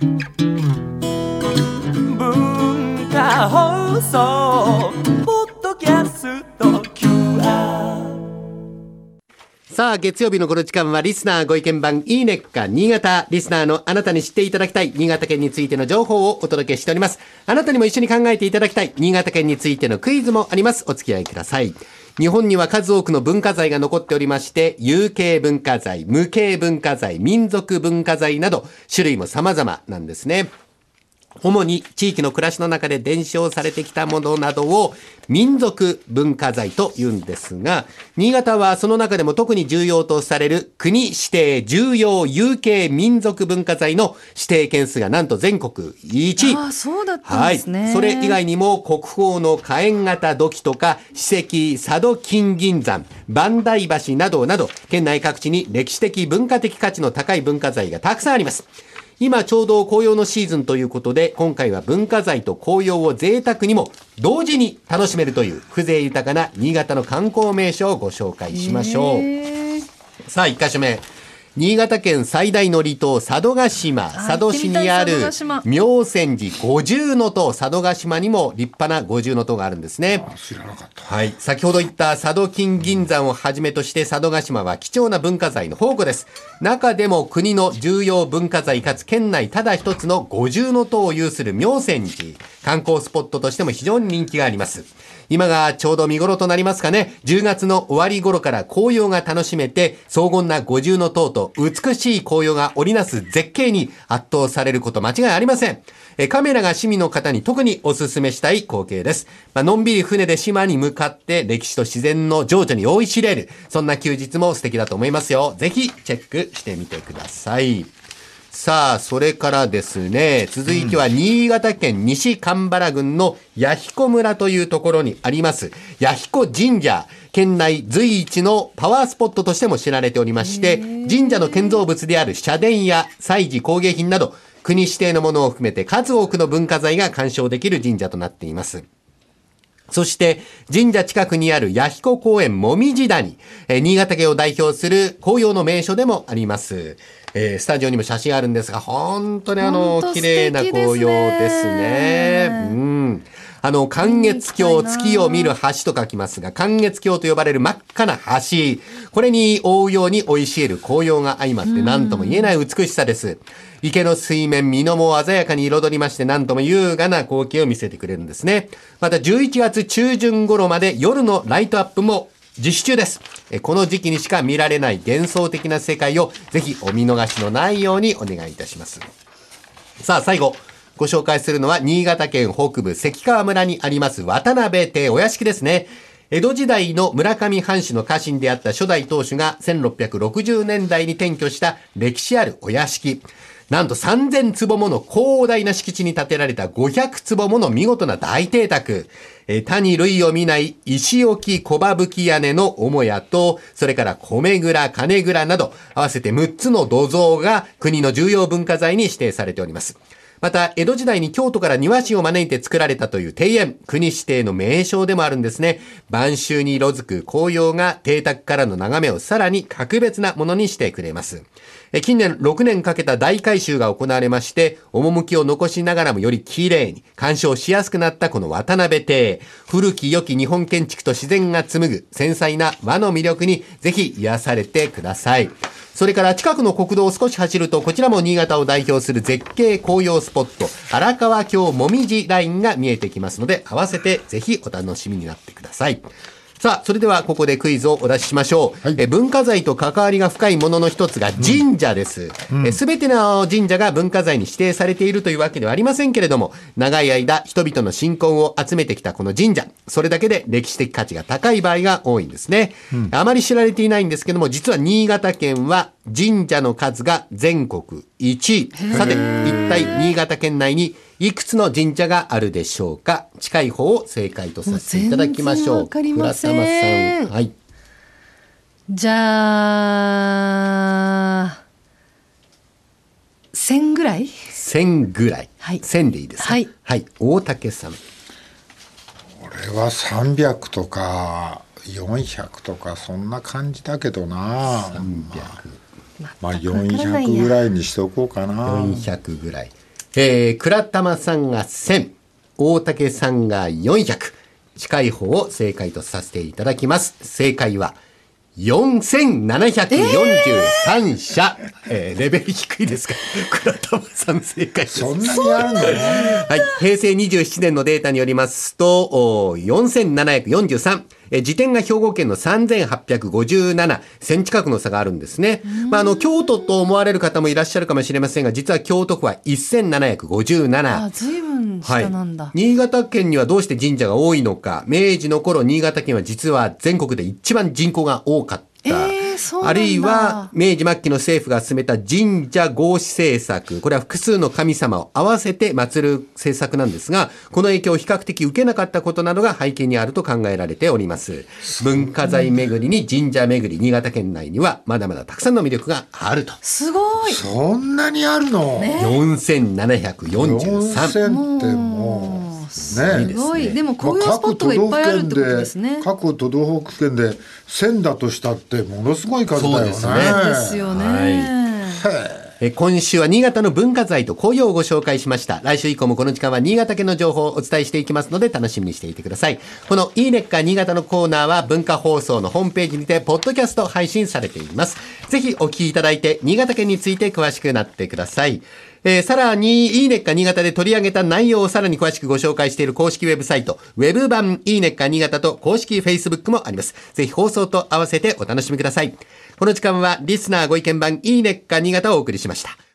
文化放送ポッドキャスト QR さあ、月曜日のこの時間はリスナーご意見番いいねっか新潟リスナーのあなたに知っていただきたい新潟県についての情報をお届けしております。あなたにも一緒に考えていただきたい新潟県についてのクイズもあります。お付き合いください。日本には数多くの文化財が残っておりまして、有形文化財、無形文化財、民族文化財など種類も様々なんですね。主に地域の暮らしの中で伝承されてきたものなどを民族文化財と言うんですが、新潟はその中でも特に重要とされる国指定重要有形民族文化財の指定件数がなんと全国1位。ああ、そうだったんですね。はい。それ以外にも国宝の火炎型土器とか史跡佐渡金銀山、磐梯橋などなど、県内各地に歴史的文化的価値の高い文化財がたくさんあります。今ちょうど紅葉のシーズンということで、今回は文化財と紅葉を贅沢にも同時に楽しめるという風情豊かな新潟の観光名所をご紹介しましょう。さあ、一箇所目。新潟県最大の離島、佐渡島。佐渡市にある妙泉寺五重の塔、佐渡島にも立派な五重の塔があるんですね。知らなかった。はい。先ほど言った佐渡金銀山をはじめとして佐渡島は貴重な文化財の宝庫です。中でも国の重要文化財かつ県内ただ一つの五重の塔を有する妙泉寺。観光スポットとしても非常に人気があります。今がちょうど見頃となりますかね。10月の終わり頃から紅葉が楽しめて、荘厳な五重の塔と美しい紅葉が織りなす絶景に圧倒されること間違いありません。カメラが趣味の方に特にお勧めしたい光景です。まあのんびり船で島に向かって歴史と自然の情緒に追い知れる。そんな休日も素敵だと思いますよ。ぜひチェックしてみてください。さあ、それからですね、続いては新潟県西蒲原郡の弥彦村というところにあります、弥彦神社。県内随一のパワースポットとしても知られておりまして、神社の建造物である社殿や祭事工芸品など、国指定のものを含めて数多くの文化財が鑑賞できる神社となっています。そして、神社近くにある弥彦公園もみじ谷、えー新潟県を代表する紅葉の名所でもあります。えースタジオにも写真あるんですが、本当にあの、綺麗な紅葉ですね。うん。あの、寒月橋、月を見る橋と書きますが、寒月橋と呼ばれる真っ赤な橋。これに覆うように生い茂る紅葉が相まって何とも言えない美しさです。池の水面、水面を鮮やかに彩りまして何とも優雅な光景を見せてくれるんですね。また11月中旬頃まで夜のライトアップも実施中です。この時期にしか見られない幻想的な世界をぜひお見逃しのないようにお願いいたします。さあ、最後。ご紹介するのは、新潟県北部関川村にあります渡辺邸お屋敷ですね。江戸時代の村上藩主の家臣であった初代当主が1660年代に転居した歴史あるお屋敷。なんと3000坪もの広大な敷地に建てられた500坪もの見事な大邸宅。えー他に類を見ない石置き小葉吹屋根の母屋と、それから米蔵、金蔵など、合わせて6つの土蔵が国の重要文化財に指定されております。また、江戸時代に京都から庭師を招いて作られたという庭園、国指定の名称でもあるんですね。晩秋に色づく紅葉が邸宅からの眺めをさらに格別なものにしてくれます。近年6年かけた大改修が行われまして、趣を残しながらもより綺麗に鑑賞しやすくなったこの渡辺邸。古き良き日本建築と自然が紡ぐ繊細な和の魅力にぜひ癒されてください。それから近くの国道を少し走ると、こちらも新潟を代表する絶景紅葉スポット、荒川峡もみじラインが見えてきますので、合わせてぜひお楽しみになってください。さあ、それではここでクイズをお出ししましょう。え文化財と関わりが深いものの一つが神社です。すべての神社が文化財に指定されているというわけではありませんけれども、長い間人々の信仰を集めてきたこの神社、それだけで歴史的価値が高い場合が多いんですね。あまり知られていないんですけども、実は新潟県は神社の数が全国1位。さて、一体新潟県内にいくつの神社があるでしょうか？近い方を正解とさせていただきましょう。もう全然わかりません倉玉さん。はい。じゃあ、1000ぐらい？1000ぐらい。はい1000でいいですか？はい。はい。大竹さん。これは300とか400とかそんな感じだけどなまあ全くわからない400やぐらいにしておこうかな400ぐらい。えー、倉玉さんが1000、大竹さんが400、近い方を正解とさせていただきます。正解は、4743社、えーレベル低いですが、倉玉さん正解です。そんなにあるんだね。はい。平成27年のデータによりますと、お4743。えー時点が兵庫県の3857、1000近くの差があるんですね。まあ、あの、京都と思われる方もいらっしゃるかもしれませんが、実は京都府は1757。あ、ずいぶん下なんだ。新潟県にはどうして神社が多いのか。明治の頃、新潟県は実は全国で一番人口が多かった。えーあるいは、明治末期の政府が進めた神社合祀政策。これは複数の神様を合わせて祀る政策なんですが、この影響を比較的受けなかったことなどが背景にあると考えられております。文化財巡りに神社巡り、新潟県内にはまだまだたくさんの魅力があると。すごい。そんなにあるの、4743。4000ってもう、ねすごい。でも紅葉スポットがいっぱいあるってことですね。各都道府県で1000だとしたってものすごい数だよね。そうですねですよね。え今週は新潟の文化財と紅葉をご紹介しました。来週以降もこの時間は新潟県の情報をお伝えしていきますので楽しみにしていてください。このいいねっか新潟のコーナーは文化放送のホームページにてポッドキャスト配信されています。ぜひお聞きいただいて新潟県について詳しくなってください。えーさらに、いいねっか新潟で取り上げた内容をさらに詳しくご紹介している公式ウェブサイト、ウェブ版いいねっか新潟と公式フェイスブックもあります。ぜひ放送と合わせてお楽しみください。この時間はリスナーご意見版いいねっか新潟をお送りしました。